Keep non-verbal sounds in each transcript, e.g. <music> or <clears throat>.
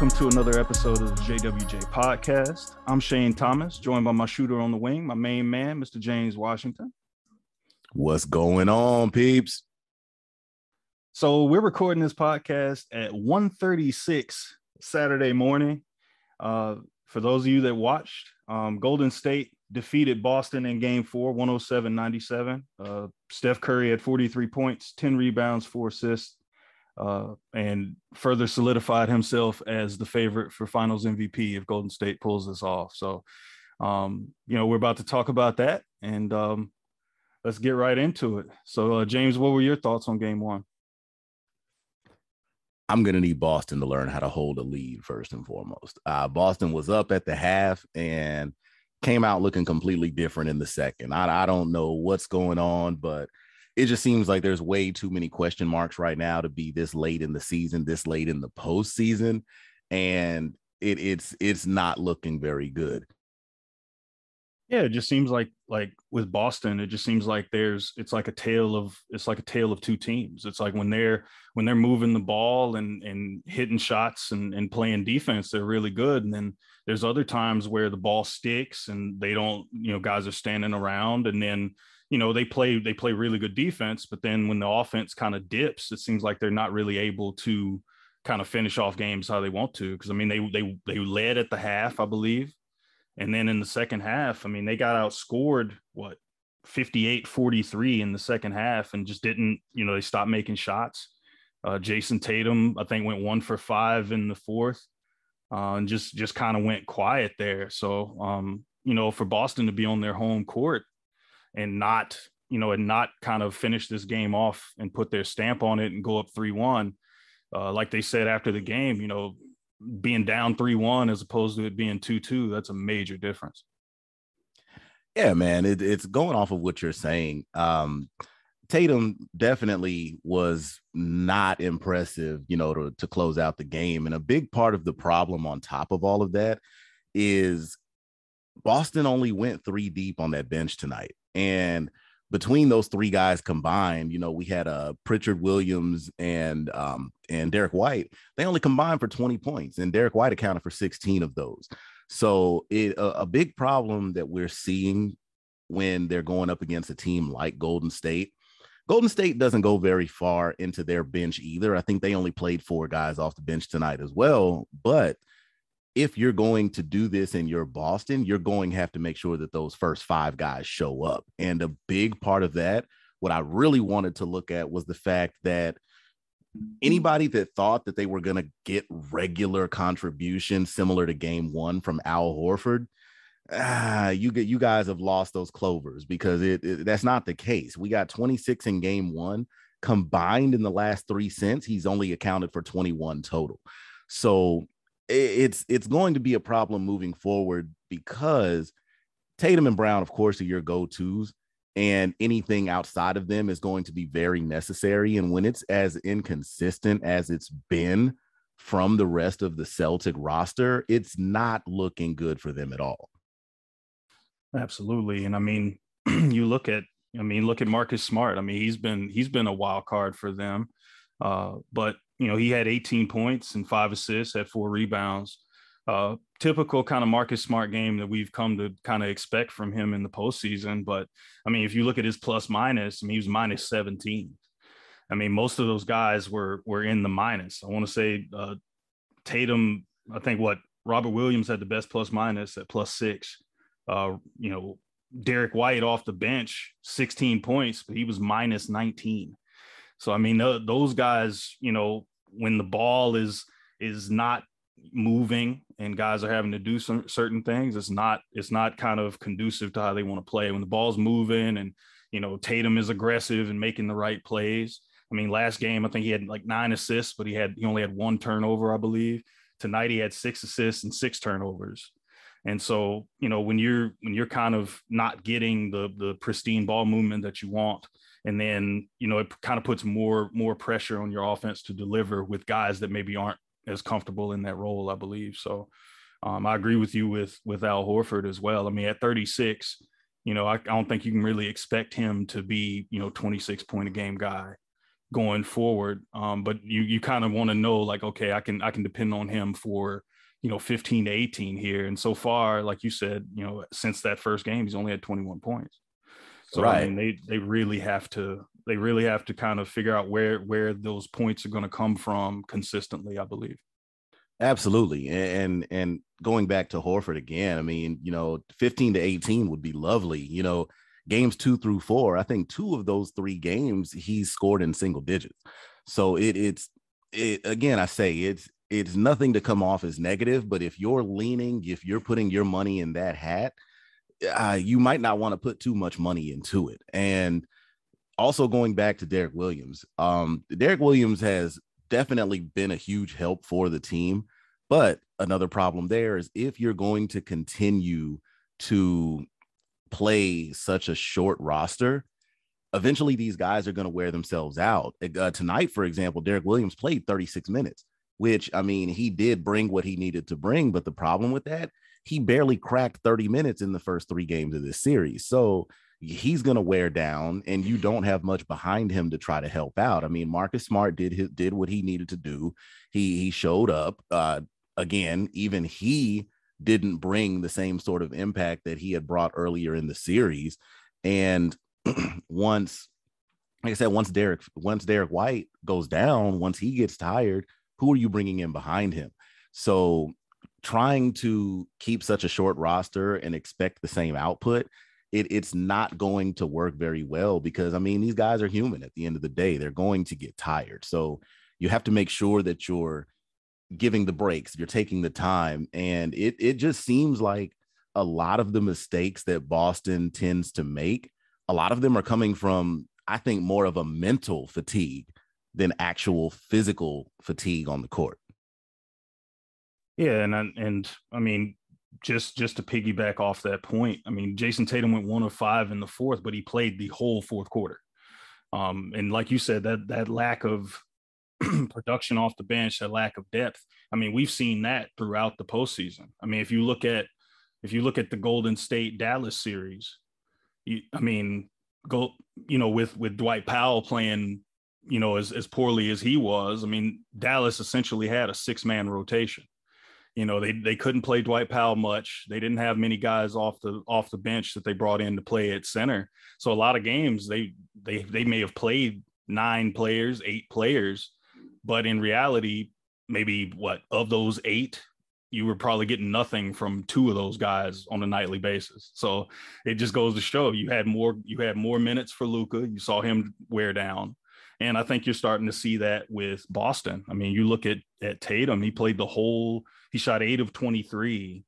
welcome to another episode of the JWJ podcast. I'm Shane Thomas, joined by my shooter on the wing, my main man, Mr. James Washington. What's going on, peeps? So we're recording this podcast at 1.36 Saturday morning. Uh, for those of you that watched, um, Golden State defeated Boston in game four, 107-97. Uh, Steph Curry had 43 points, 10 rebounds, four assists uh, and further solidified himself as the favorite for Finals MVP if Golden State pulls this off. So, um, you know, we're about to talk about that, and um, let's get right into it. So, uh, James, what were your thoughts on Game One? I'm going to need Boston to learn how to hold a lead first and foremost. Uh, Boston was up at the half and came out looking completely different in the second. I, I don't know what's going on, but it just seems like there's way too many question marks right now to be this late in the season, this late in the postseason, and it, it's it's not looking very good. Yeah, it just seems like like with Boston, it just seems like there's it's like a tale of it's like a tale of two teams. It's like when they're when they're moving the ball and and hitting shots and and playing defense, they're really good. And then there's other times where the ball sticks and they don't, you know, guys are standing around and then you know they play they play really good defense but then when the offense kind of dips it seems like they're not really able to kind of finish off games how they want to because i mean they they they led at the half i believe. And then in the second half i mean they got outscored what 58 43 in the second half and just didn't you know they stopped making shots. Uh, jayson tatum i think went one for five in the fourth uh, and just just kind of went quiet there. So um you know for boston to be on their home court and not you know and not kind of finish this game off and put their stamp on it and go up 3-1 uh, like they said after the game you know being down 3-1 as opposed to it being 2-2 that's a major difference yeah man it, it's going off of what you're saying um Tatum definitely was not impressive, you know, to, to close out the game. And a big part of the problem on top of all of that is Boston only went three deep on that bench tonight. And between those three guys combined, you know, we had uh Pritchard Williams and um and Derrick White. They only combined for 20 points, and Derrick White accounted for 16 of those. So it a, a big problem that we're seeing when they're going up against a team like Golden State. Golden State doesn't go very far into their bench either. I think they only played four guys off the bench tonight as well, but if you're going to do this in your Boston, you're going to have to make sure that those first five guys show up. And a big part of that, what I really wanted to look at was the fact that anybody that thought that they were going to get regular contribution similar to game one from Al Horford, ah, you get you guys have lost those clovers because it, it that's not the case. We got 26 in game one combined in the last three cents. He's only accounted for 21 total. So it's it's going to be a problem moving forward because Tatum and Brown, of course, are your go-tos, and anything outside of them is going to be very necessary. And when it's as inconsistent as it's been from the rest of the Celtic roster, it's not looking good for them at all. Absolutely. And I mean, <clears throat> you look at I mean, look at Marcus Smart. I mean, he's been he's been a wild card for them. Uh, but you know, he had 18 points and five assists, had four rebounds. Uh, typical kind of Marcus Smart game that we've come to kind of expect from him in the postseason. But I mean, if you look at his plus minus, I mean, he was minus 17. I mean, most of those guys were were in the minus. I want to say uh, Tatum. I think what Robert Williams had the best plus minus at plus six. Uh, you know, Derrick White off the bench, 16 points, but he was minus 19. So I mean, th- those guys, you know, when the ball is is not moving and guys are having to do some certain things, it's not it's not kind of conducive to how they want to play. When the ball's moving and you know Tatum is aggressive and making the right plays. I mean, last game I think he had like nine assists, but he had he only had one turnover, I believe. Tonight he had six assists and six turnovers. And so, you know, when you're when you're kind of not getting the the pristine ball movement that you want, and then you know it kind of puts more more pressure on your offense to deliver with guys that maybe aren't as comfortable in that role i believe so um, i agree with you with with al horford as well i mean at 36 you know I, I, don't think you can really expect him to be you know 26 point a game guy going forward. Um, but you you kind of want to know like, okay, I can I can depend on him for you know 15 to 18 here. And so far, like you said, you know, since that first game, he's only had 21 points. So right. I mean, they they really have to they really have to kind of figure out where where those points are going to come from consistently. I believe. Absolutely, and and going back to Horford again, I mean, you know, 15 to 18 would be lovely. You know, games two through four, I think two of those three games he scored in single digits. So it it's it again, I say it's it's nothing to come off as negative, but if you're leaning, if you're putting your money in that hat, uh, you might not want to put too much money into it. And also going back to Derek Williams, um, Derek Williams has definitely been a huge help for the team. But another problem there is if you're going to continue to play such a short roster, eventually these guys are going to wear themselves out. Uh, tonight, for example, Derek Williams played 36 minutes, which I mean, he did bring what he needed to bring. But the problem with that, he barely cracked 30 minutes in the first three games of this series. So he's going to wear down and you don't have much behind him to try to help out. I mean, Marcus Smart did his, did what he needed to do. He he showed up. Uh, again, even he didn't bring the same sort of impact that he had brought earlier in the series. And <clears throat> once, like I said, once Derrick, once Derrick White goes down, once he gets tired, who are you bringing in behind him? So trying to keep such a short roster and expect the same output, it, it's not going to work very well because I mean, these guys are human at the end of the day. They're going to get tired. So you have to make sure that you're giving the breaks, you're taking the time. And it it just seems like a lot of the mistakes that Boston tends to make, a lot of them are coming from, I think, more of a mental fatigue than actual physical fatigue on the court. Yeah, and and I mean, just just to piggyback off that point, I mean, Jayson Tatum went one of five in the fourth, but he played the whole fourth quarter. Um, and like you said, that that lack of <clears throat> production off the bench, that lack of depth. I mean, we've seen that throughout the postseason. I mean, if you look at if you look at the Golden State Dallas series, you, I mean, go you know with with Dwight Powell playing you know as as poorly as he was. I mean, Dallas essentially had a six man rotation. You know, they they couldn't play Dwight Powell much. They didn't have many guys off the off the bench that they brought in to play at center. So a lot of games they they they may have played nine players, eight players, but in reality, maybe what of those eight, you were probably getting nothing from two of those guys on a nightly basis. So it just goes to show you had more you had more minutes for Luka. You saw him wear down. And I think you're starting to see that with Boston. I mean, you look at at Tatum, he played the whole, shot eight of 23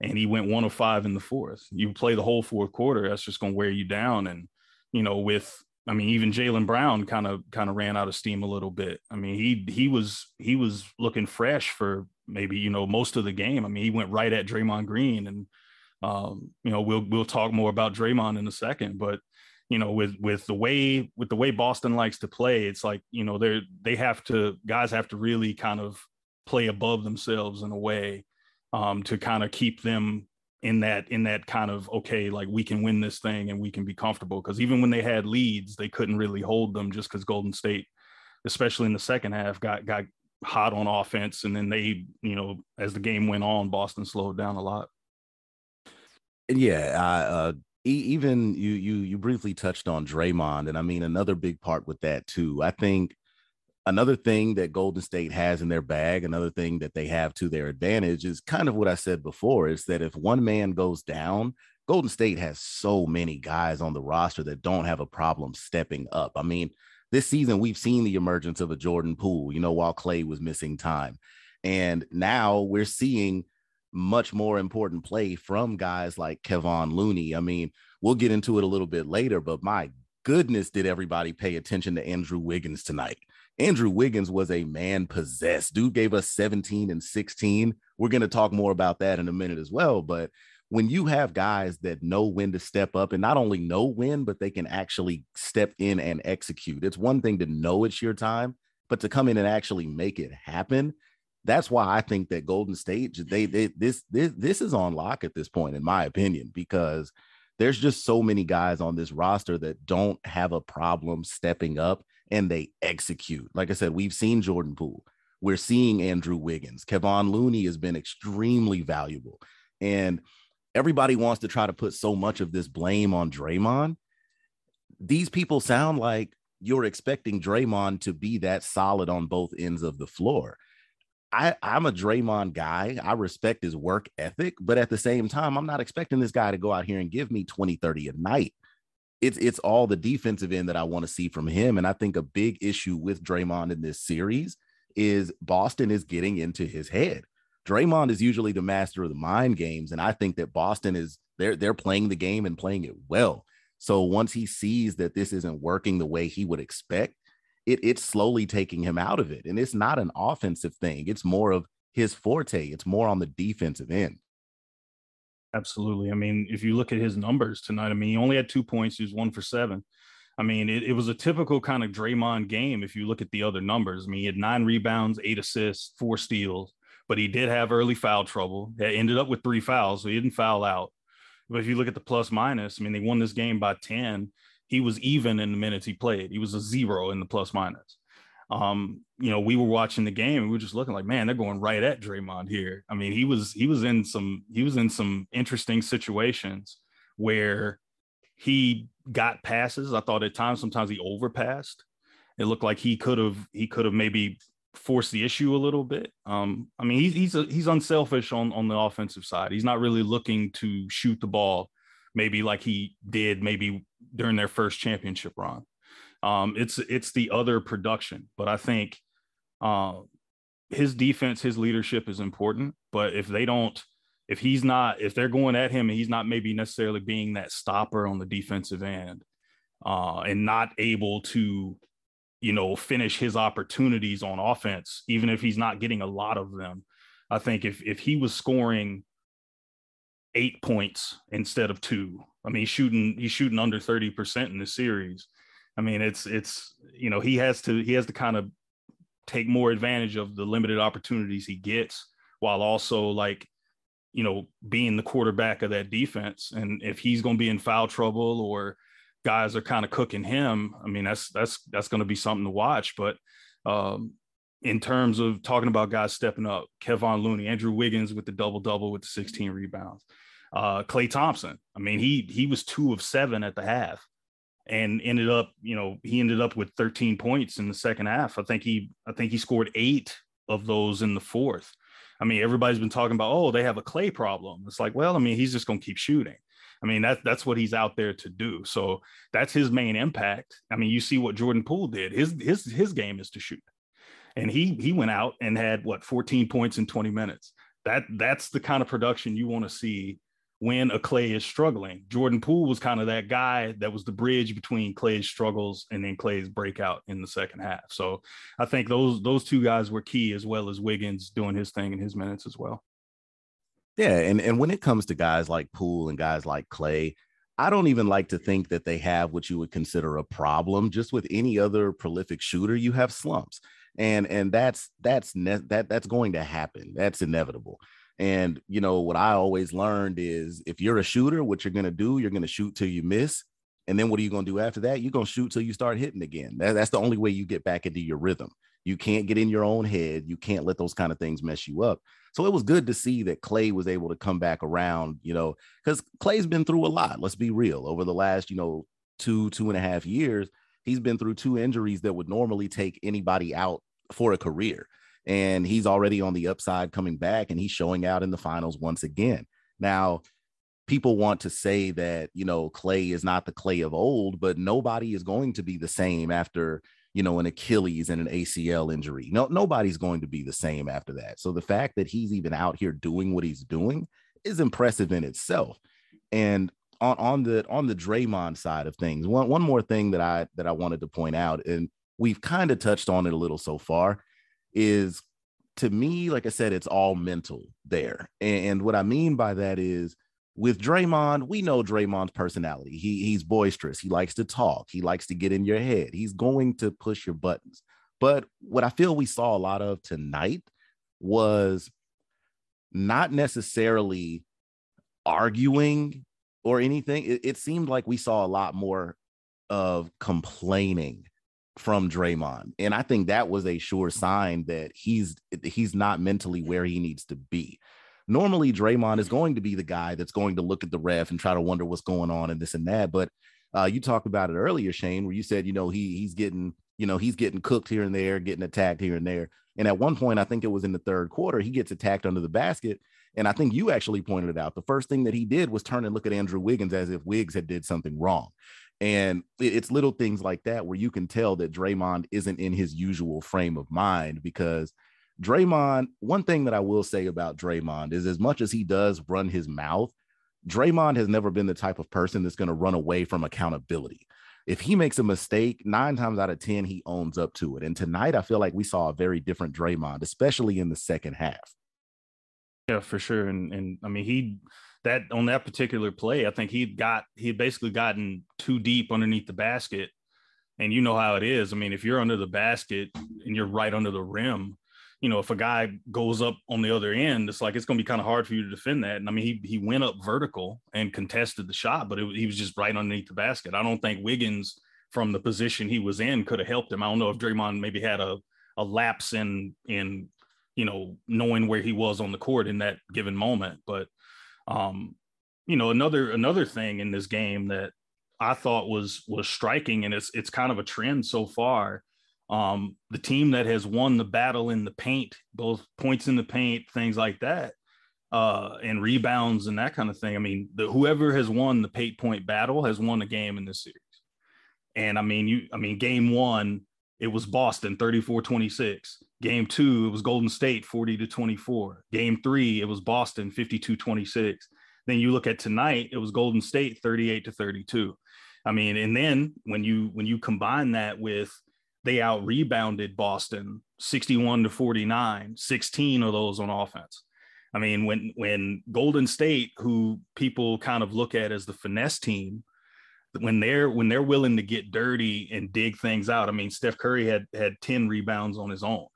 and he went one of five in the fourth. You play the whole fourth quarter, that's just gonna wear you down. And you know, with I mean, even Jaylen Brown kind of kind of ran out of steam a little bit. I mean, he he was he was looking fresh for maybe you know most of the game. I mean, he went right at Draymond Green, and um, you know we'll we'll talk more about Draymond in a second. But you know, with with the way with the way Boston likes to play, it's like you know they're they have to guys have to really kind of play above themselves in a way um, to kind of keep them in that in that kind of okay like we can win this thing and we can be comfortable. Because even when they had leads they couldn't really hold them just because golden state especially in the second half got got hot on offense and then they you know as the game went on boston slowed down a lot. Yeah uh, even you you you briefly touched on Draymond and I mean another big part with that too. I think another thing that Golden State has in their bag, another thing that they have to their advantage is kind of what I said before is that if one man goes down, Golden State has so many guys on the roster that don't have a problem stepping up. I mean, this season we've seen the emergence of a Jordan Poole, you know, while Clay was missing time. And now we're seeing much more important play from guys like Kevon Looney. I mean, we'll get into it a little bit later, but my goodness, did everybody pay attention to Andrew Wiggins tonight? Andrew Wiggins was a man possessed. Dude gave us 17 and 16. We're going to talk more about that in a minute as well. But when you have guys that know when to step up and not only know when, but they can actually step in and execute, it's one thing to know it's your time, but to come in and actually make it happen. That's why I think that Golden State, they, they this this this is on lock at this point, in my opinion, because there's just so many guys on this roster that don't have a problem stepping up and they execute. Like I said, we've seen Jordan Poole. We're seeing Andrew Wiggins. Kevon Looney has been extremely valuable. And everybody wants to try to put so much of this blame on Draymond. These people sound like you're expecting Draymond to be that solid on both ends of the floor. I, I'm a Draymond guy. I respect his work ethic, but at the same time, I'm not expecting this guy to go out here and give me 20, 30 a night. It's it's all the defensive end that I want to see from him. And I think a big issue with Draymond in this series is Boston is getting into his head. Draymond is usually the master of the mind games, and I think that Boston is they're they're playing the game and playing it well. So once he sees that this isn't working the way he would expect, it, it's slowly taking him out of it. And it's not an offensive thing, it's more of his forte, it's more on the defensive end. Absolutely. I mean, if you look at his numbers tonight, I mean, he only had two points, he was one for seven. I mean, it, it was a typical kind of Draymond game if you look at the other numbers. I mean, he had nine rebounds, eight assists, four steals, but he did have early foul trouble. He ended up with three fouls, so he didn't foul out. But if you look at the plus minus, I mean, they won this game by 10 he was even in the minutes he played. He was a zero in the plus minus. Um, you know, we were watching the game and we were just looking like, man, they're going right at Draymond here. I mean, he was he was in some he was in some interesting situations where he got passes. I thought at times sometimes he overpassed. It looked like he could have he could have maybe forced the issue a little bit. Um, I mean, he's he's a, he's unselfish on on the offensive side. He's not really looking to shoot the ball maybe like he did maybe during their first championship run. Um, it's it's the other production, but I think uh, his defense, his leadership is important. But if they don't, if he's not, if they're going at him and he's not maybe necessarily being that stopper on the defensive end, uh, and not able to, you know, finish his opportunities on offense, even if he's not getting a lot of them, I think if if he was scoring eight points instead of two. I mean, he's shooting he's shooting under 30% in the series. I mean, it's it's you know, he has to he has to kind of take more advantage of the limited opportunities he gets while also like you know being the quarterback of that defense and if he's going to be in foul trouble or guys are kind of cooking him i mean that's that's that's going to be something to watch but um in terms of talking about guys stepping up, Kevon Looney, Andrew Wiggins with the double double with the 16 rebounds. Uh, Klay Thompson. I mean, he he was two of seven at the half, and ended up, you know, he ended up with 13 points in the second half. I think he I think he scored eight of those in the fourth. I mean, everybody's been talking about, oh, they have a Klay problem. It's like, well, I mean, he's just going to keep shooting. I mean, that's that's what he's out there to do. So that's his main impact. I mean, you see what Jordan Poole did. His his his game is to shoot and he he went out and had what 14 points in 20 minutes. That that's the kind of production you want to see when a Klay is struggling. Jordan Poole was kind of that guy that was the bridge between Klay's struggles and then Klay's breakout in the second half. So I think those those two guys were key as well as Wiggins doing his thing in his minutes as well. Yeah, and and when it comes to guys like Poole and guys like Klay, I don't even like to think that they have what you would consider a problem. Just with any other prolific shooter, you have slumps and and that's that's ne- that that's going to happen that's inevitable and you know what i always learned is if you're a shooter what you're to do you're to shoot till you miss. And then what are you going to do after that? You're going to shoot till you start hitting again. That, that's the only way you get back into your rhythm. You can't get in your own head. You can't let those kind of things mess you up. So it was good to see that Klay was able to come back around you know because Klay's been through a lot let's be real. Over the last you know two two and a half years he's been through two injuries that would normally take anybody out for a career. And he's already on the upside coming back and he's showing out in the finals once again. Now, people want to say that, you know, Klay is not the Klay of old, but nobody is going to be the same after, you know, an Achilles and an ACL injury. No, nobody's going to be the same after that. So the fact that he's even out here doing what he's doing is impressive in itself. And on, on the on the Draymond side of things, one one more thing that I that I wanted to point out, and we've kind of touched on it a little so far, is to me, like I said, it's all mental there. And what I mean by that is with Draymond, we know Draymond's personality. He he's boisterous. He likes to talk. He likes to get in your head. He's going to push your buttons. But what I feel we saw a lot of tonight was not necessarily arguing or anything. It, it seemed like we saw a lot more of complaining from Draymond. And I think that was a sure sign that he's he's not mentally where he needs to be. Normally, Draymond is going to be the guy that's going to look at the ref and try to wonder what's going on and this and that. But uh, you talked about it earlier, Shane, where you said, you know, he he's getting, you know, he's getting cooked here and there, getting attacked here and there. And at one point, I think it was in the third quarter, he gets attacked under the basket. And I think you actually pointed it out. The first thing that he did was turn and look at Andrew Wiggins as if Wiggs had did something wrong. And it's little things like that where you can tell that Draymond isn't in his usual frame of mind because Draymond, one thing that I will say about Draymond is as much as he does run his mouth, Draymond has never been the type of person that's going to run away from accountability. If he makes a mistake, nine times out of 10, he owns up to it. And tonight, I feel like we saw a very different Draymond, especially in the second half. Yeah, for sure. And, and I mean, he, that on that particular play, I think he got, he basically gotten too deep underneath the basket. And you know how it is. I mean, if you're under the basket and you're right under the rim, you know, if a guy goes up on the other end, it's like it's going to be kind of hard for you to defend that. And I mean, he he went up vertical and contested the shot, but it, he was just right underneath the basket. I don't think Wiggins, from the position he was in, could have helped him. I don't know if Draymond maybe had a a lapse in in you know knowing where he was on the court in that given moment, but um, you know, another another thing in this game that I thought was was striking, and it's it's kind of a trend so far um, the team that has won the battle in the paint, both points in the paint, things like that, uh, and rebounds and that kind of thing. I mean, the, whoever has won the paint point battle has won the game in this series. And I mean, you, I mean, game one, it was Boston 34 26. Game two, it was Golden State 40 to 24. Game three, it was Boston 52 26. Then you look at tonight, it was Golden State 38 to 32. I mean, and then when you when you combine that with they out rebounded Boston 61 to 49, 16 of those on offense. I mean, when when Golden State, who people kind of look at as the finesse team, when they're when they're willing to get dirty and dig things out, I mean, Steph Curry had had 10 rebounds on his own.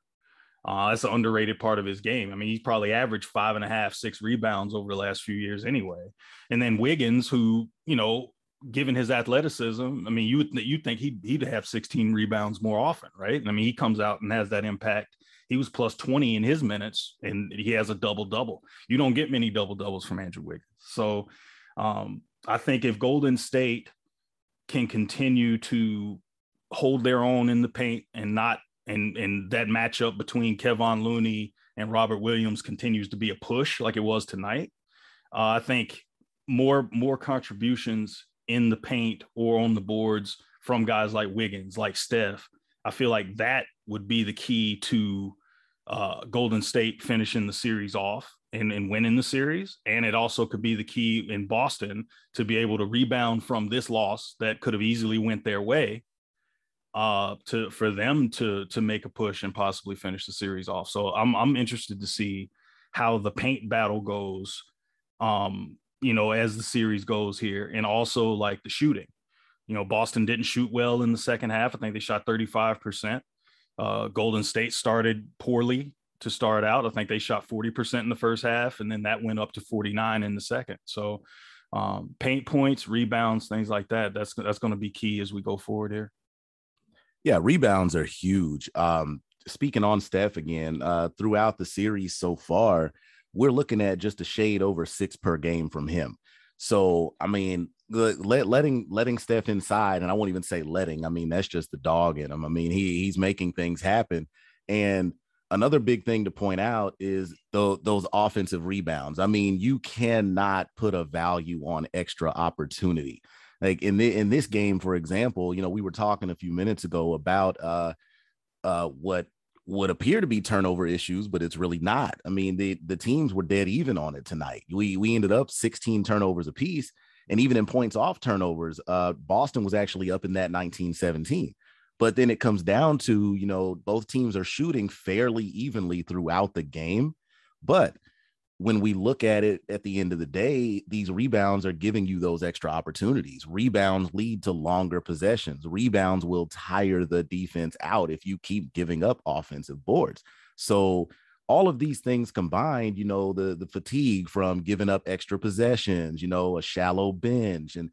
Uh, that's an underrated part of his game. I mean, he's probably averaged five and a half, six rebounds over the last few years anyway. And then Wiggins, who, you know, given his athleticism, I mean, you would you think he'd he'd have 16 rebounds more often, right? I mean, he comes out and has that impact. He was plus 20 in his minutes, and he has a double double. You don't get many double doubles from Andrew Wiggins. So, um, I think if Golden State can continue to hold their own in the paint and not and and that matchup between Kevon Looney and Robert Williams continues to be a push like it was tonight. Uh, I think more more contributions in the paint or on the boards from guys like Wiggins, like Steph. I feel like that would be the key to uh, Golden State finishing the series off and, and winning the series. And it also could be the key in Boston to be able to rebound from this loss that could have easily went their way uh, to for them to to make a push and possibly finish the series off. So I'm I'm interested to see how the paint battle goes um, you know, as the series goes here, and also like the shooting. You know, Boston didn't shoot well in the second half. I think they shot 35%. Uh, Golden State started poorly to start out. I think they shot 40% in the first half, and then that went up to 49 in the second. So, um, paint points, rebounds, things like that. That's that's going to be key as we go forward here. Yeah, rebounds are huge. Um, speaking on Steph again, uh, throughout the series so far, we're looking at just a shade over six per game from him. So, I mean, let, letting letting Steph inside, and I won't even say letting. I mean, that's just the dog in him. I mean, he he's making things happen. And another big thing to point out is the, those offensive rebounds. I mean, you cannot put a value on extra opportunity. Like in the, in this game, for example, you know, we were talking a few minutes ago about uh, uh, what would appear to be turnover issues, but it's really not. I mean, the the teams were dead even on it tonight. We we ended up 16 turnovers apiece, and even in points off turnovers, uh, Boston was actually up in that 1917. But then it comes down to you know both teams are shooting fairly evenly throughout the game, but when we look at it at the end of the day, these rebounds are giving you those extra opportunities. Rebounds lead to longer possessions. Rebounds will tire the defense out if you keep giving up offensive boards. So all of these things combined, you know, the the fatigue from giving up extra possessions, you know, a shallow bench, and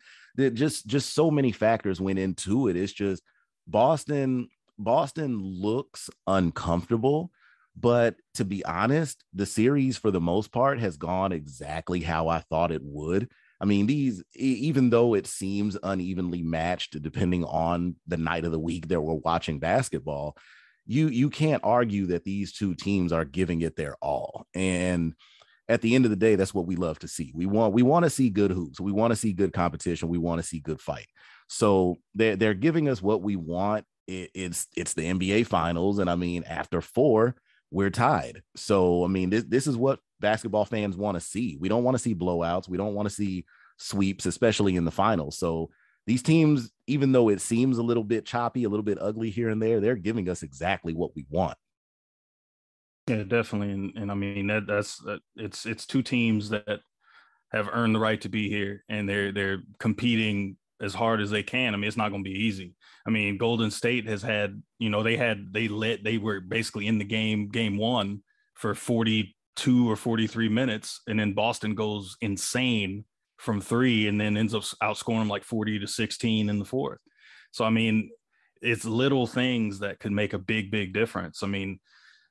just just so many factors went into it. It's just Boston Boston looks uncomfortable, but to be honest, the series for the most part has gone exactly how I thought it would. I mean, these even though it seems unevenly matched depending on the night of the week that we're watching basketball, you you can't argue that these two teams are giving it their all. And at the end of the day, that's what we love to see. We want we want to see good hoops. We want to see good competition. We want to see good fight. So they're they're giving us what we want. It, it's it's the NBA finals, and I mean, after four, we're tied. So I mean, this this is what basketball fans want to see. We don't want to see blowouts. We don't want to see sweeps, especially in the finals. So these teams, even though it seems a little bit choppy, a little bit ugly here and there, they're giving us exactly what we want. Yeah, definitely, and, and I mean that that's it's it's two teams that have earned the right to be here, and they're they're competing as hard as they can. I mean, it's not going to be easy. I mean, Golden State has had, you know, they had they lit they were basically in the game game one for 42 or 43 minutes, and then Boston goes insane from three, and then ends up outscoring them like 40 to 16 in the fourth. So I mean, it's little things that could make a big big difference. I mean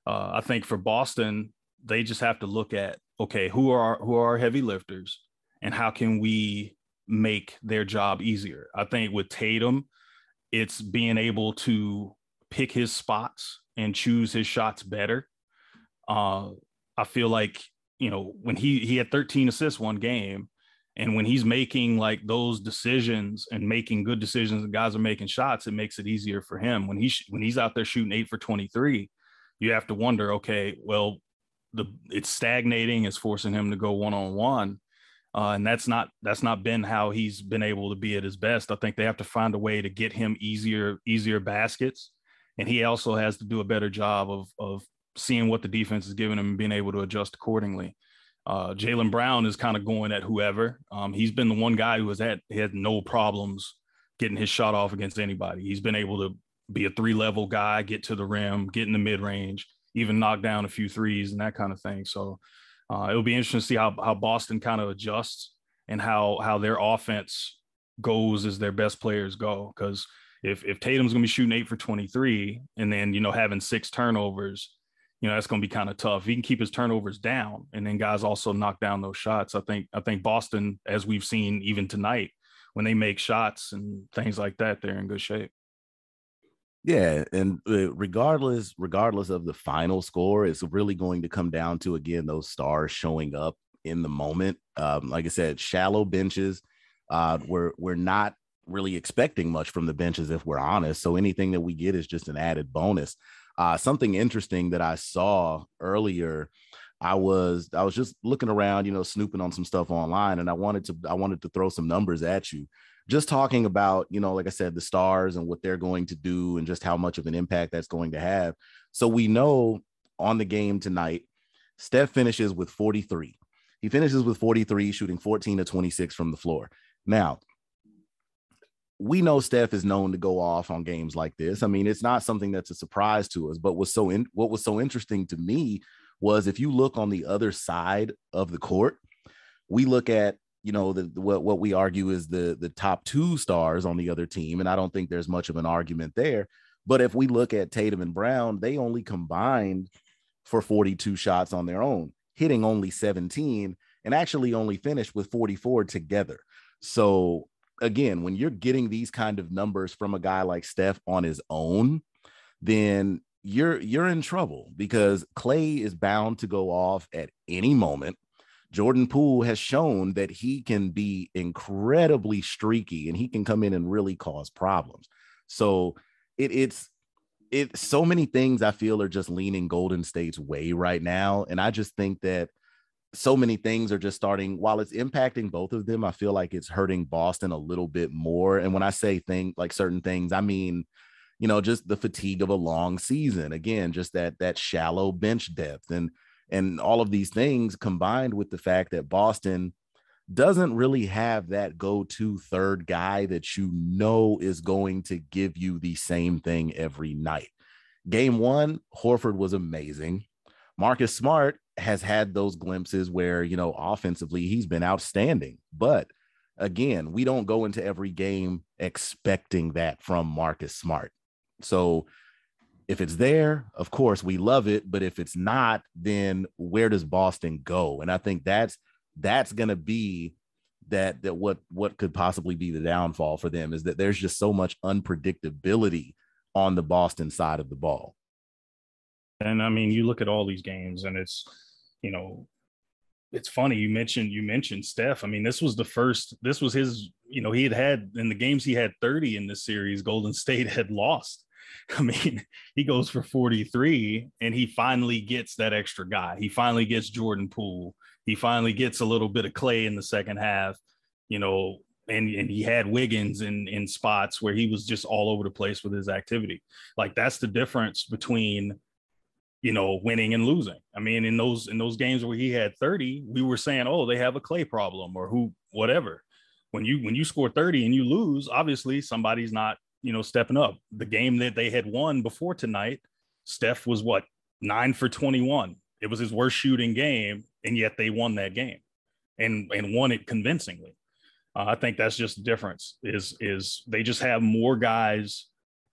uh, I think for Boston, they just have to look at okay, who are who are our heavy lifters, and how can we make their job easier? I think with Tatum, it's being able to pick his spots and choose his shots better. Uh, I feel like you know when he he had 13 assists one game, and when he's making like those decisions and making good decisions, and guys are making shots, it makes it easier for him. When he when he's out there shooting eight for 23, you have to wonder, okay, well, the it's stagnating, it's forcing him to go one on one. and that's not that's not been how he's been able to be at his best. I think they have to find a way to get him easier easier baskets, and he also has to do a better job of of seeing what the defense is giving him and being able to adjust accordingly. Uh, Jaylen Brown is kind of going at whoever. Um, he's been the one guy who has had had no problems getting his shot off against anybody. He's been able to be a three level guy, get to the rim, get in the mid range, even knock down a few threes and that kind of thing. So uh, it'll be interesting to see how, how Boston kind of adjusts and how how their offense goes as their best players go. Because if if Tatum's gonna be shooting eight for 23 and then you know having six turnovers, you know that's gonna be kind of tough. He can keep his turnovers down and then guys also knock down those shots. I think I think Boston, as we've seen even tonight, when they make shots and things like that, they're in good shape. Yeah, and uh, regardless regardless of the final score, it's really going to come down to again those stars showing up in the moment. Um, like I said, shallow benches. Uh, we're we're not really expecting much from the benches if we're honest. So anything that we get is just an added bonus. Uh, something interesting that I saw earlier. I was I was just looking around, you know, snooping on some stuff online, and I wanted to I wanted to throw some numbers at you just talking about, you know, like I said, the stars and what they're going to do and just how much of an impact that's going to have. So we know on the game tonight, Steph finishes with 43. He finishes with 43, shooting 14 to 26 from the floor. Now, we know Steph is known to go off on games like this. I mean, it's not something that's a surprise to us, but was so in, what was so interesting to me was if you look on the other side of the court, we look at you know the what what we argue is the the top two stars on the other team and i don't think there's much of an argument there but if we look at tatum and brown they only combined for 42 shots on their own hitting only 17 and actually only finished with 44 together so again when you're getting these kind of numbers from a guy like steph on his own then you're you're in trouble because Klay is bound to go off at any moment Jordan Poole has shown that he can be incredibly streaky and he can come in and really cause problems. So it, it's it so many things I feel are just leaning Golden State's way right now. And I just think that so many things are just starting while it's impacting both of them. I feel like it's hurting Boston a little bit more. And when I say thing like certain things, I mean, you know, just the fatigue of a long season. Again, just that that shallow bench depth and and all of these things combined with the fact that Boston doesn't really have that go-to third guy that you know is going to give you the same thing every night. Game 1, Horford was amazing. Marcus Smart has had those glimpses where, you know, offensively he's been outstanding. But again, we don't go into every game expecting that from Marcus Smart. So if it's there, of course, we love it. But if it's not, then where does Boston go? And I think that's that's gonna be that that what what could possibly be the downfall for them is that there's just so much unpredictability on the Boston side of the ball. And I mean, you look at all these games, and it's you know, it's funny you mentioned you mentioned Steph. I mean, this was the first. This was his. You know, he had had in the games he had 30 in this series. Golden State had lost. <laughs> I mean, he goes for 43 and he finally gets that extra guy. He finally gets Jordan Poole. He finally gets a little bit of Klay in the second half, you know, and, and he had Wiggins in in spots where he was just all over the place with his activity. Like that's the difference between you know winning and losing. I mean, in those in those games where he had 30, we were saying, "Oh, they have a Klay problem or who whatever." When you when you score 30 and you lose, obviously somebody's not, you know, stepping up. The game that they had won before tonight, Steph was what? 9 for 21. It was his worst shooting game and yet they won that game and and won it convincingly. Uh, I think that's just the difference. Is is they just have more guys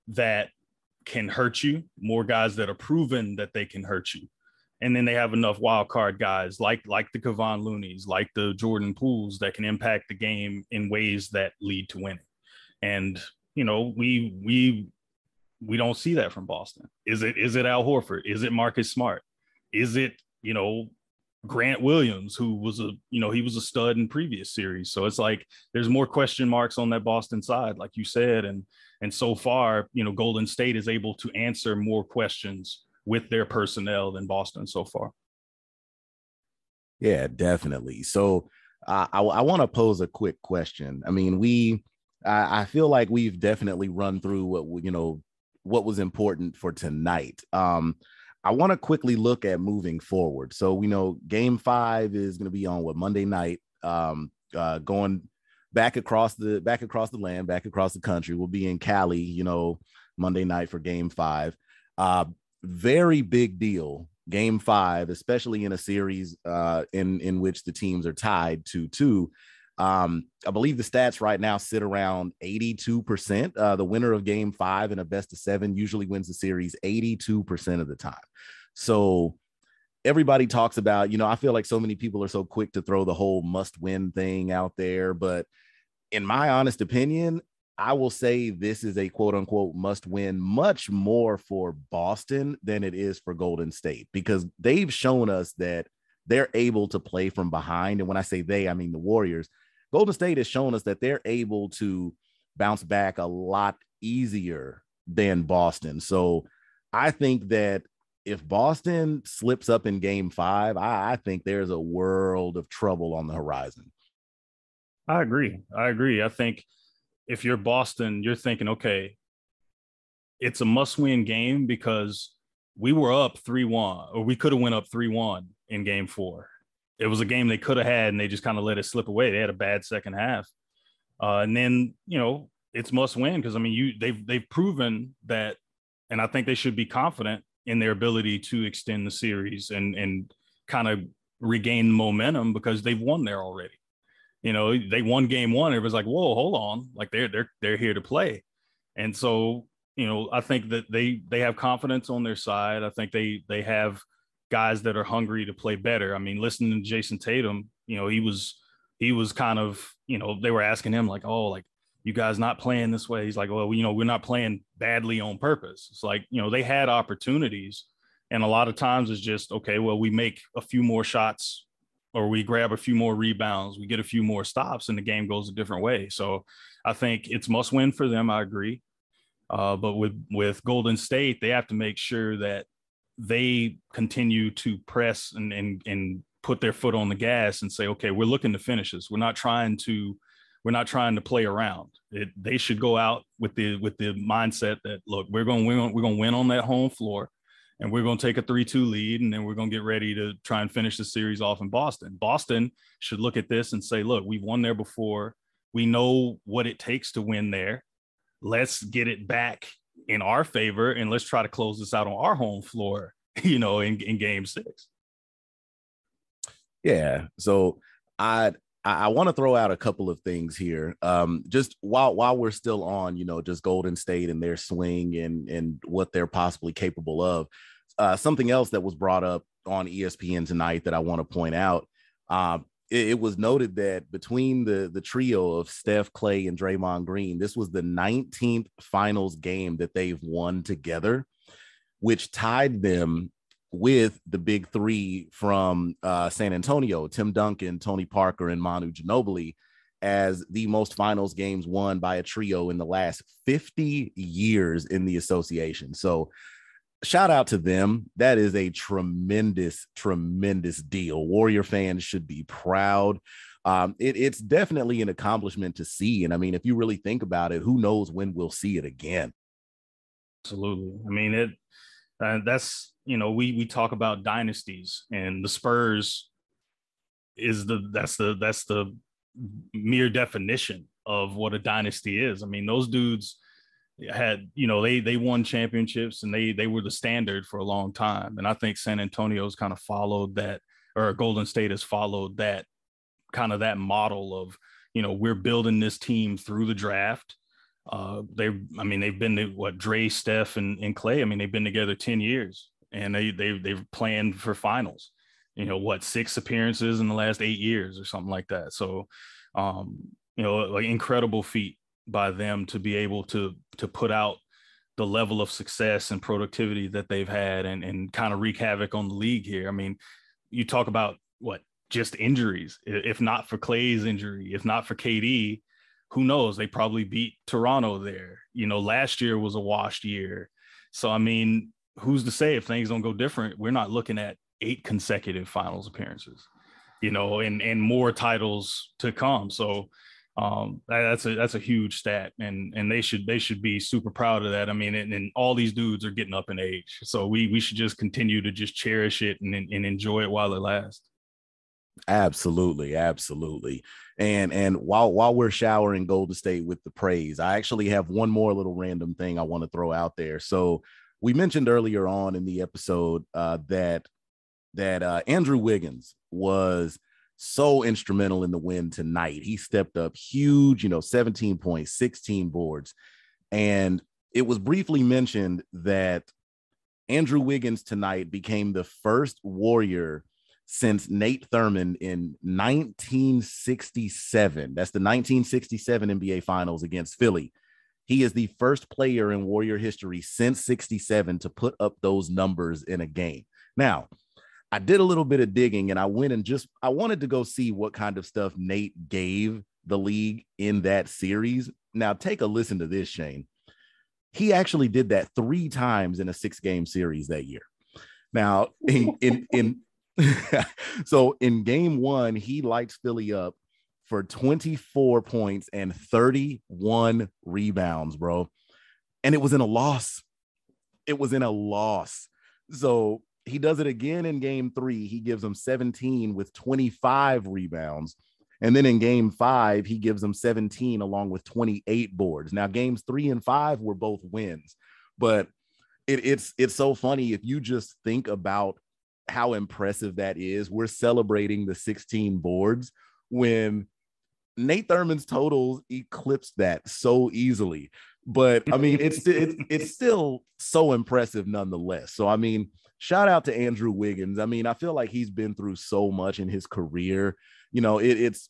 that can hurt you, more guys that are proven that they can hurt you, and then they have enough wild card guys like like the Kevon Looney's, like the Jordan Pooles that can impact the game in ways that lead to winning. And you know, we we we don't see that from Boston. Is it is it Al Horford? Is it Marcus Smart? Is it you know Grant Williams, who was a, you know, he was a stud in previous series. So it's like there's more question marks on that Boston side, like you said. And and so far, you know, Golden State is able to answer more questions with their personnel than Boston so far. Yeah, definitely. So uh, I, I want to pose a quick question. I mean, we, I, I feel like we've definitely run through what you know what was important for tonight. Um, I want to quickly look at moving forward. So we know game five is going to be on what Monday night, um, uh, going back across the back across the land, back across the country. We'll be in Cali, you know, Monday night for game five. Uh, very big deal, game five, especially in a series uh, in in which the teams are tied to two. Um, I believe the stats right now sit around 82%. Uh, the winner of game five in a best of seven usually wins the series 82% of the time. So everybody talks about, you know, I feel like so many people are so quick to throw the whole must win thing out there. But in my honest opinion, I will say this is a quote unquote must win much more for Boston than it is for Golden State because they've shown us that they're able to play from behind. And when I say they, I mean the Warriors Golden State has shown us that they're able to bounce back a lot easier than Boston. So I think that if Boston slips up in game five, I, I, think there's a world of trouble on the horizon. I agree. I agree. I think if you're Boston, you're thinking, okay, it's a must win game because we were up 3 1, or we could have went up 3 1 in game four it was a game they could have had and they just kind of let it slip away. They had a bad second half. Uh, and then, you know, it's must win because I mean, you they've they've proven that, and I think they should be confident in their ability to extend the series and and kind of regain momentum because they've won there already. You know, they won game one. It was like, whoa, hold on, like they're they're they're here to play, and so you know, I think that they they have confidence on their side. I think they they have guys that are hungry to play better. I mean, listening to Jayson Tatum, you know, he was he was kind of, you know, they were asking him like, "Oh, like you guys not playing this way." He's like, "Well, you know, we're not playing badly on purpose." It's like, you know, they had opportunities and a lot of times it's just, okay, well, we make a few more shots or we grab a few more rebounds, we get a few more stops and the game goes a different way. So, I think it's must win for them, I agree. Uh, but with with Golden State, they have to make sure that they continue to press and, and and put their foot on the gas and say, okay, we're looking to finishes. We're not trying to we're not trying to play around. It, they should go out with the with the mindset that look, we're going going we're going to win on that home floor, and we're going to take a three two lead, and then we're going to get ready to try and finish the series off in Boston. Boston should look at this and say, look, we've won there before. We know what it takes to win there. Let's get it back in our favor and let's try to close this out on our home floor, <laughs> you know, in, in game six. Yeah. So I I, I want to throw out a couple of things here. Um, just while while we're still on, you know, just Golden State and their swing and and what they're possibly capable of. Uh, something else that was brought up on ESPN tonight that I want to point out. Uh, it, it, was noted that between the the trio of Steph, Klay, and Draymond Green, this was the 19th finals game that they've won together, which tied them with the big three from uh, San Antonio, Tim Duncan, Tony Parker, and Manu Ginobili, as the most finals games won by a trio in the last 50 years in the association. So, shout out to them. That is a tremendous, tremendous deal. Warrior fans should be proud. Um, it, it's definitely an accomplishment to see. And I mean, if you really think about it, who knows when we'll see it again? Absolutely. I mean, it, uh, that's you know we we talk about dynasties and the Spurs is the that's the that's the mere definition of what a dynasty is. I mean, those dudes had you know they they won championships and they they were the standard for a long time, and I think San Antonio's kind of followed that, or Golden State has followed that kind of that model of you know we're building this team through the draft uh, they, I mean, they've been to what Dre, Steph, and, and Klay. I mean, they've been together ten years, and they they they've planned for finals. You know what, six appearances in the last eight years or something like that. So, um, you know, like incredible feat by them to be able to to put out the level of success and productivity that they've had and and kind of wreak havoc on the league here. I mean, you talk about what just injuries. If not for Klay's injury, if not for KD, who knows? They probably beat Toronto there. You know, last year was a washed year. So, I mean, who's to say if things don't go different? We're not looking at eight consecutive finals appearances, you know, and, and more titles to come. So, um, that's a that's a huge stat, and and they should they should be super proud of that. I mean, and, and all these dudes are getting up in age, so we we should just continue to just cherish it and and enjoy it while it lasts. Absolutely, absolutely. And and while while we're showering Golden State with the praise, I actually have one more little random thing I want to throw out there. So we mentioned earlier on in the episode uh, that that uh, Andrew Wiggins was so instrumental in the win tonight. He stepped up huge, you know, 17 points, 16 boards. And it was briefly mentioned that Andrew Wiggins tonight became the first Warrior since Nate Thurmond in 1967. That's the 1967 NBA Finals against Philly. He is the first player in Warrior history since 67 to put up those numbers in a game. Now, I did a little bit of digging and I went and just I wanted to go see what kind of stuff Nate gave the league in that series. Now, take a listen to this, Shane. He actually did that three times in a six game series that year. Now, in, in, in <laughs> so in game one, he lights Philly up for 24 points and 31 rebounds, bro. And it was in a loss. It was in a loss. So he does it again in game three. He gives them 17 with 25 rebounds. And then in game five, he gives them 17 along with 28 boards. Now, games three and five were both wins, but it, it's it's so funny if you just think about how impressive that is. We're celebrating the 16 boards when Nate Thurmond's totals eclipsed that so easily. But I mean, it's it's it's still so impressive nonetheless. So I mean, shout out to Andrew Wiggins. I mean, I feel like he's been through so much in his career. You know, it, it's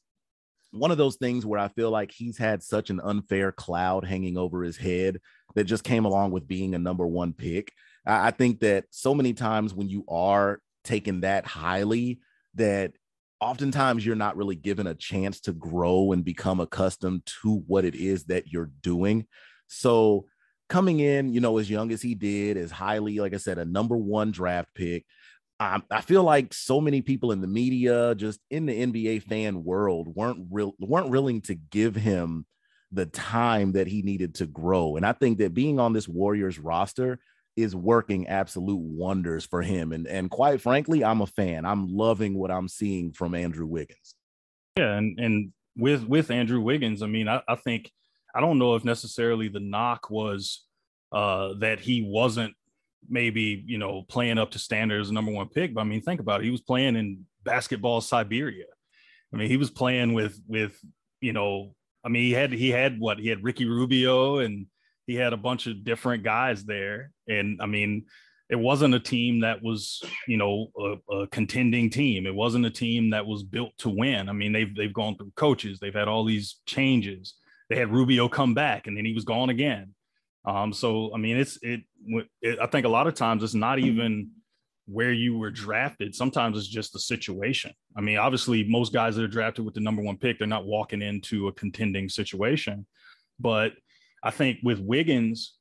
one of those things where I feel like he's had such an unfair cloud hanging over his head that just came along with being a number one pick. I, I think that so many times when you are taken that highly that oftentimes you're not really given a chance to grow and become accustomed to what it is that you're doing. So coming in, you know, as young as he did, as highly, like I said, a number one draft pick. I, I feel like so many people in the media, just in the NBA fan world, weren't real weren't willing to give him the time that he needed to grow. And I think that being on this Warriors roster is working absolute wonders for him. And and quite frankly, I'm a fan. I'm loving what I'm seeing from Andrew Wiggins. Yeah, and and with with Andrew Wiggins, I mean, I, I think I don't know if necessarily the knock was uh that he wasn't maybe you know playing up to standards number one pick but i mean think about it he was playing in basketball siberia I mean, he was playing with with you know, I mean, he had he had what he had Ricky Rubio and he had a bunch of different guys there, and I mean, it wasn't a team that was you know a, a, contending team. It wasn't a team that was built to win. I mean, they've they've gone through coaches, they've had all these changes. They had Rubio come back, and then he was gone again. Um, so I mean, it's it, it. I think a lot of times it's not even where you were drafted. Sometimes it's just the situation. I mean, obviously, most guys that are drafted with the number one pick, they're not walking into a contending situation. But I think with Wiggins,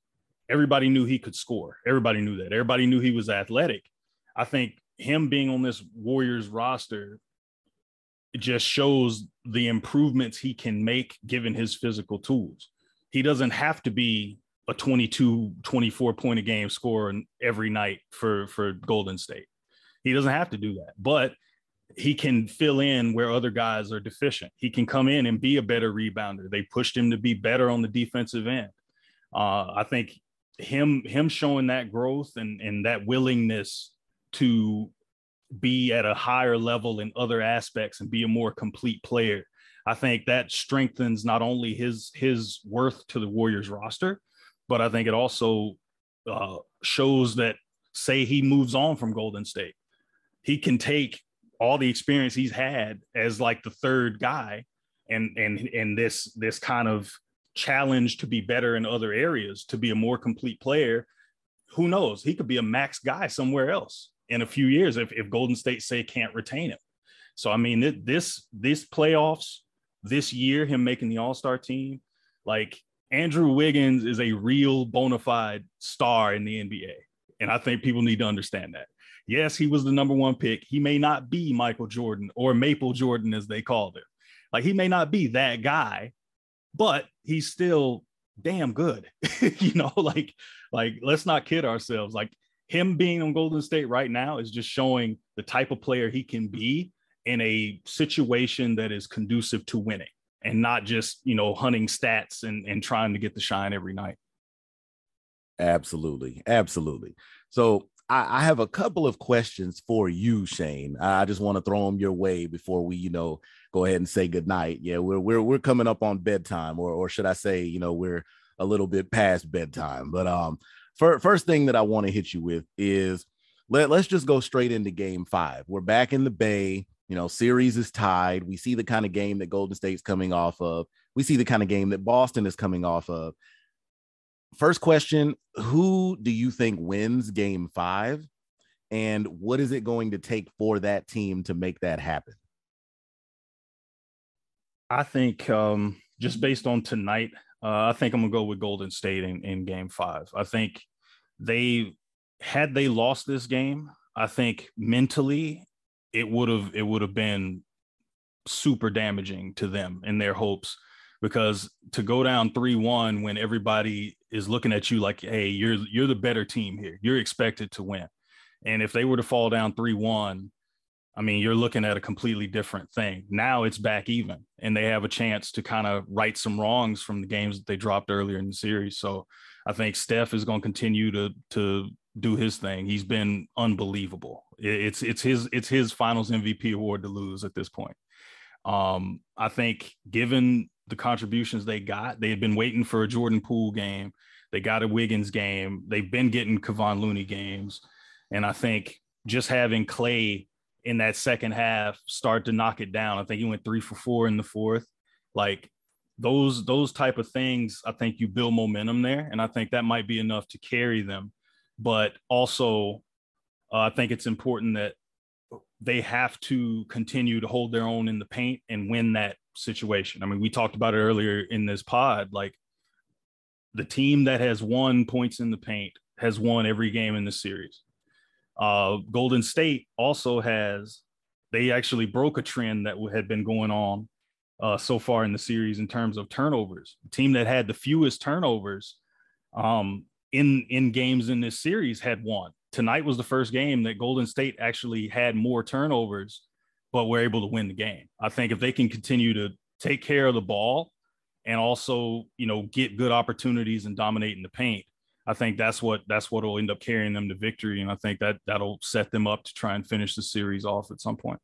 everybody knew he could score. Everybody knew that. Everybody knew he was athletic. I think him being on this Warriors roster just shows the improvements he can make given his physical tools. He doesn't have to be a 22, 24 point a game scorer every night for, for Golden State. He doesn't have to do that, but he can fill in where other guys are deficient. He can come in and be a better rebounder. They pushed him to be better on the defensive end. Uh, I think him him showing that growth and and that willingness to be at a higher level in other aspects and be a more complete player. I think that strengthens not only his his worth to the Warriors roster, but I think it also uh, shows that say he moves on from Golden State, he can take all the experience he's had as like the third guy and and and this this kind of challenge to be better in other areas to be a more complete player who knows he could be a max guy somewhere else in a few years if, if golden state say can't retain him so i mean this this playoffs this year him making the all-star team like Andrew Wiggins is a real bona fide star in the NBA. And I think people need to understand that. Yes, he was the number one pick. He may not be Michael Jordan or Maple Jordan, as they called him. Like he may not be that guy, but he's still damn good. <laughs> you know, like, like let's not kid ourselves. Like him being on Golden State right now is just showing the type of player he can be in a situation that is conducive to winning and not just you know hunting stats and and trying to get the shine every night absolutely absolutely so I, I have a couple of questions for you shane i just want to throw them your way before we you know go ahead and say good night yeah we're we're, we're coming up on bedtime or or should i say you know we're a little bit past bedtime but um for, first thing that i want to hit you with is let, let's just go straight into game five we're back in the bay you know, series is tied. We see the kind of game that Golden State's coming off of. We see the kind of game that Boston is coming off of. First question Who do you think wins game five? And what is it going to take for that team to make that happen? I think um, just based on tonight, uh, I think I'm going to go with Golden State in, in game five. I think they, had they lost this game, I think mentally it would have it would have been super damaging to them and their hopes because to go down 3-1 when everybody is looking at you like hey you're you're the better team here you're expected to win and if they were to fall down 3-1 I mean you're looking at a completely different thing now it's back even and they have a chance to kind of right some wrongs from the games that they dropped earlier in the series so I think Steph is going to continue to to do his thing. He's been unbelievable. It's it's his it's his Finals MVP award to lose at this point. Um, I think given the contributions they got, they had been waiting for a Jordan Poole game. They got a Wiggins game. They've been getting Kevon Looney games, and I think just having Klay in that second half start to knock it down. I think he went three for four in the fourth. Like those those type of things, I think you build momentum there, and I think that might be enough to carry them but also uh, I think it's important that they have to continue to hold their own in the paint and win that situation. I mean, we talked about it earlier in this pod. Like the team that has won points in the paint has won every game in the series. Uh, Golden State also has, they actually broke a trend that had been going on uh, so far in the series in terms of turnovers. The team that had the fewest turnovers um, in in games in this series had won. Tonight was the first game that Golden State actually had more turnovers, but were able to win the game. I think if they can continue to take care of the ball and also, you know, get good opportunities and dominate in the paint, I think that's what that's what will end up carrying them to victory. And I think that that'll set them up to try and finish the series off at some point.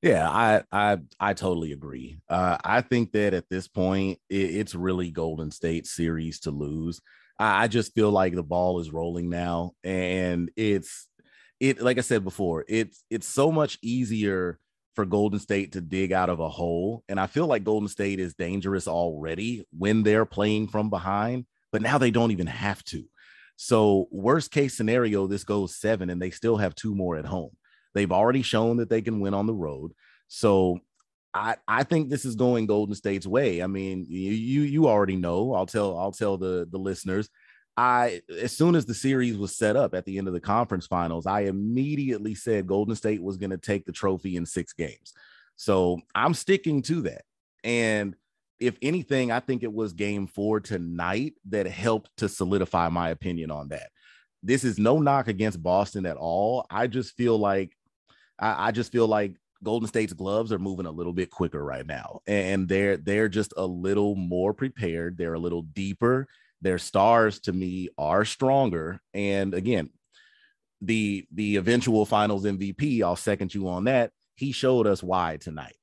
Yeah, I I I totally agree. Uh, I think that at this point, it, it's really Golden State series to lose. I, I just feel like the ball is rolling now, and it's it. Like I said before, it's it's so much easier for Golden State to dig out of a hole, and I feel like Golden State is dangerous already when they're playing from behind, but now they don't even have to. So worst case scenario, this goes seven, and they still have two more at home They've already shown that they can win on the road. So I, I think this is going Golden State's way. I mean, you you you already know. I'll tell I'll tell the the listeners. I as soon as the series was set up at the end of the conference finals, I immediately said Golden State was going to take the trophy in 6 games. So, I'm sticking to that. And if anything, I think it was game 4 tonight that helped to solidify my opinion on that. This is no knock against Boston at all. I just feel like I, I just feel like Golden State's gloves are moving a little bit quicker right now, and they're they're just a little more prepared. They're a little deeper. Their stars, to me, are stronger. And again, the the eventual Finals MVP, I'll second you on that. He showed us why tonight.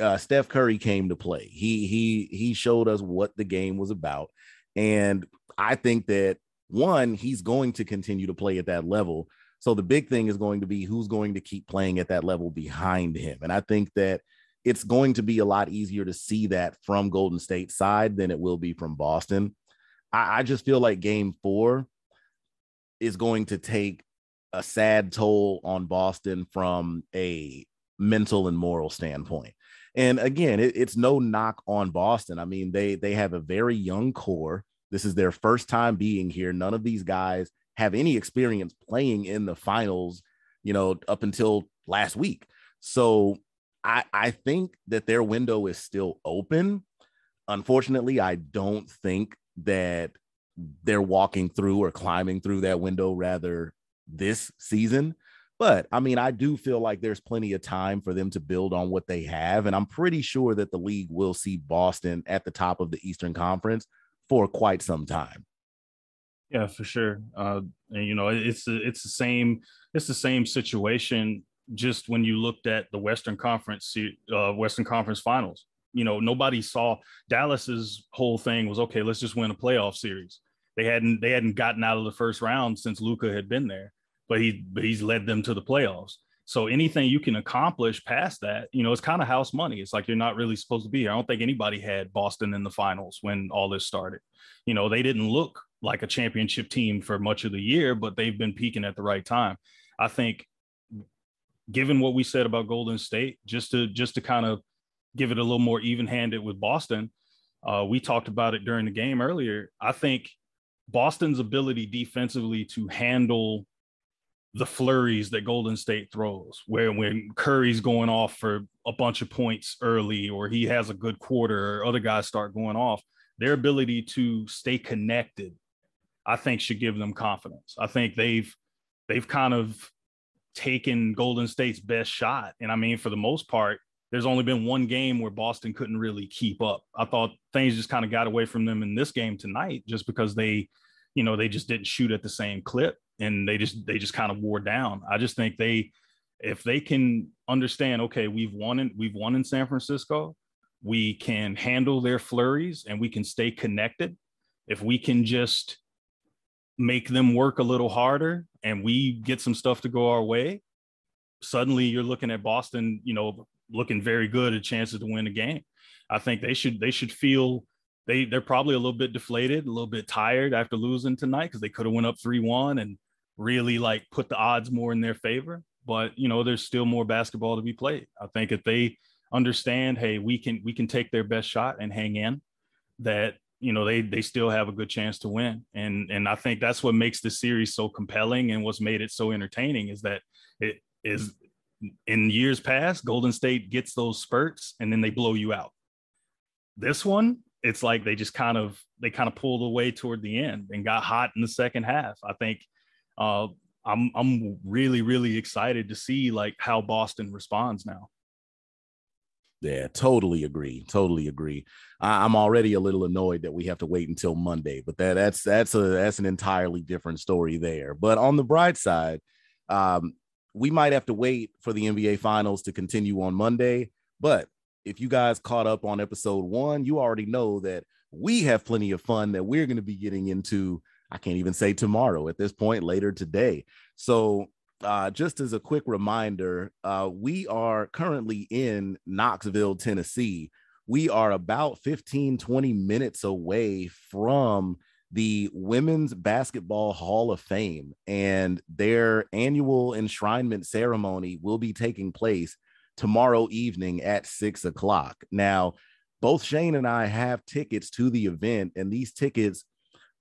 Uh, Steph Curry came to play. He he he showed us what the game was about, and I think that one, he's going to continue to play at that level so the big thing is going to be who's going to keep playing at that level behind him. And I think that it's going to be a lot easier to see that from Golden State side than it will be from Boston. I, I just feel like game four is going to take a sad toll on Boston from a mental and moral standpoint. And again, it, it's no knock on Boston. I mean, they they have a very young core. This is their first time being here. None of these guys have any experience playing in the finals, you know, up until last week. So I, I think that their window is still open. Unfortunately, I don't think that they're walking through or climbing through that window rather this season. But I mean, I do feel like there's plenty of time for them to build on what they have. And I'm pretty sure that the league will see Boston at the top of the Eastern Conference for quite some time. Yeah, for sure. Uh, and you know, it's it's the same it's the same situation. Just when you looked at the Western Conference uh, Western Conference Finals, you know, nobody saw Dallas's whole thing was okay. Let's just win a playoff series. They hadn't they hadn't gotten out of the first round since Luka had been there, but he but he's led them to the playoffs. So anything you can accomplish past that, you know, it's kind of house money. It's like you're not really supposed to be here. I don't think anybody had Boston in the finals when all this started. You know, they didn't look like a championship team for much of the year, but they've been peaking at the right time. I think given what we said about Golden State, just to just to kind of give it a little more even-handed with Boston, uh, we talked about it during the game earlier. I think Boston's ability defensively to handle the flurries that Golden State throws, where when Curry's going off for a bunch of points early, or he has a good quarter, or other guys start going off, their ability to stay connected I think should give them confidence. I think they've they've kind of taken Golden State's best shot. And I mean, for the most part, there's only been one game where Boston couldn't really keep up. I thought things just kind of got away from them in this game tonight just because they, you know, they just didn't shoot at the same clip and they just they just kind of wore down. I just think they if they can understand, okay, we've won in we've won in San Francisco, we can handle their flurries and we can stay connected. If we can just make them work a little harder and we get some stuff to go our way, suddenly you're looking at Boston, you know, looking very good at chances to win the game. I think they should they should feel they they're probably a little bit deflated, a little bit tired after losing tonight because they could have went up three one and really like put the odds more in their favor. But you know, there's still more basketball to be played. I think if they understand, hey, we can we can take their best shot and hang in, that you know they they still have a good chance to win and and i think that's what makes the series so compelling and what's made it so entertaining is that it is in years past golden state gets those spurts and then they blow you out this one it's like they just kind of they kind of pulled away toward the end and got hot in the second half i think uh i'm i'm really really excited to see like how boston responds now yeah, totally agree. Totally agree. I, am already a little annoyed that we have to wait until Monday, but that that's that's a that's an entirely different story there. But on the bright side, um, we might have to wait for the NBA finals to continue on Monday. But if you guys caught up on episode one, you already know that we have plenty of fun that we're going to be getting into. I can't even say tomorrow at this point, later today. So, uh, just as a quick reminder, uh, we are currently in Knoxville, Tennessee. We are about 15, 20 minutes away from the Women's Basketball Hall of Fame, and their annual enshrinement ceremony will be taking place tomorrow evening at six o'clock. Now, both Shane and I have tickets to the event, and these tickets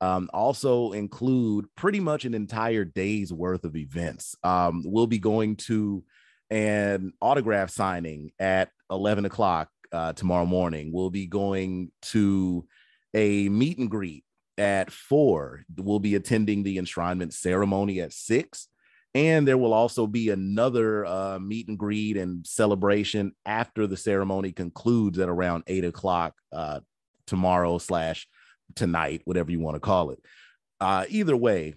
um, also include pretty much an entire day's worth of events. Um, we'll be going to an autograph signing at 11 o'clock uh, tomorrow morning. We'll be going to a meet and greet at four. We'll be attending the enshrinement ceremony at six. And there will also be another uh, meet and greet and celebration after the ceremony concludes at around eight o'clock uh, tomorrow slash tonight, whatever you want to call it. Uh, either way,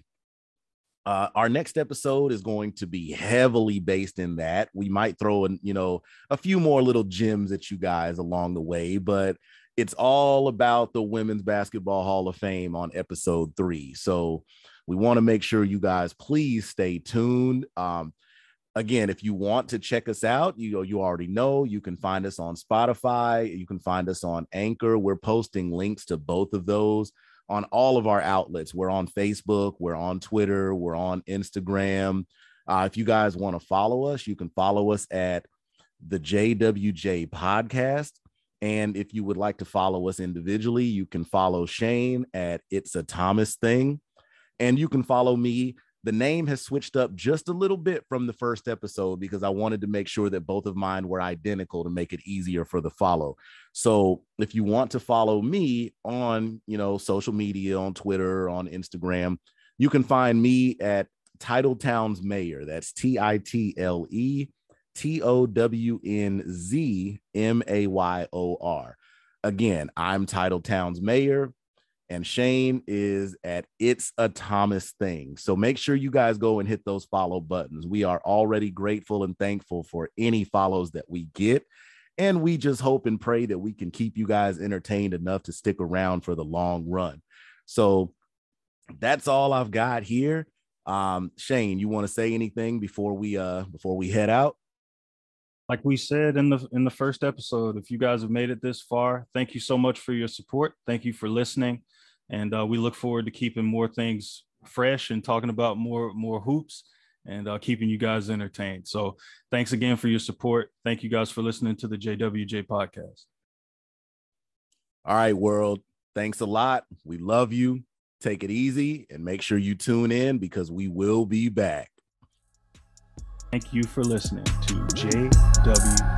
uh, our next episode is going to be heavily based in that. We might throw in, you know, a few more little gems at you guys along the way, but it's all about the Women's Basketball Hall of Fame on episode three. So we want to make sure you guys please stay tuned. Um, again, if you want to check us out, you you already know you can find us on Spotify, you can find us on Anchor. We're posting links to both of those on all of our outlets. We're on Facebook, we're on Twitter, we're on Instagram. Uh, if you guys want to follow us, you can follow us at the JWJ podcast. And if you would like to follow us individually, you can follow Shane at It's a Thomas Thing. And you can follow me. The name has switched up just a little bit from the first episode because I wanted to make sure that both of mine were identical to make it easier for the follow. So if you want to follow me on, you know, social media, on Twitter, on Instagram, you can find me at Title Towns Mayor. That's T I T L E T O W N Z M A Y O R. Again, I'm Title Towns Mayor, and Shane is at It's a Thomas Thing. So make sure you guys go and hit those follow buttons. We are already grateful and thankful for any follows that we get. And we just hope and pray that we can keep you guys entertained enough to stick around for the long run. So that's all I've got here. Um, Shane, you want to say anything before we uh before we head out? Like we said in the in the first episode if you guys have made it this far thank you so much for your support. Thank you for listening. And uh, we look forward to keeping more things fresh and talking about more more hoops and uh, keeping you guys entertained. So thanks again for your support. Thank you guys for listening to the jwj podcast. All right world. Thanks a lot. We love you. Take it easy and make sure you tune in because we will be back. Thank you for listening to JW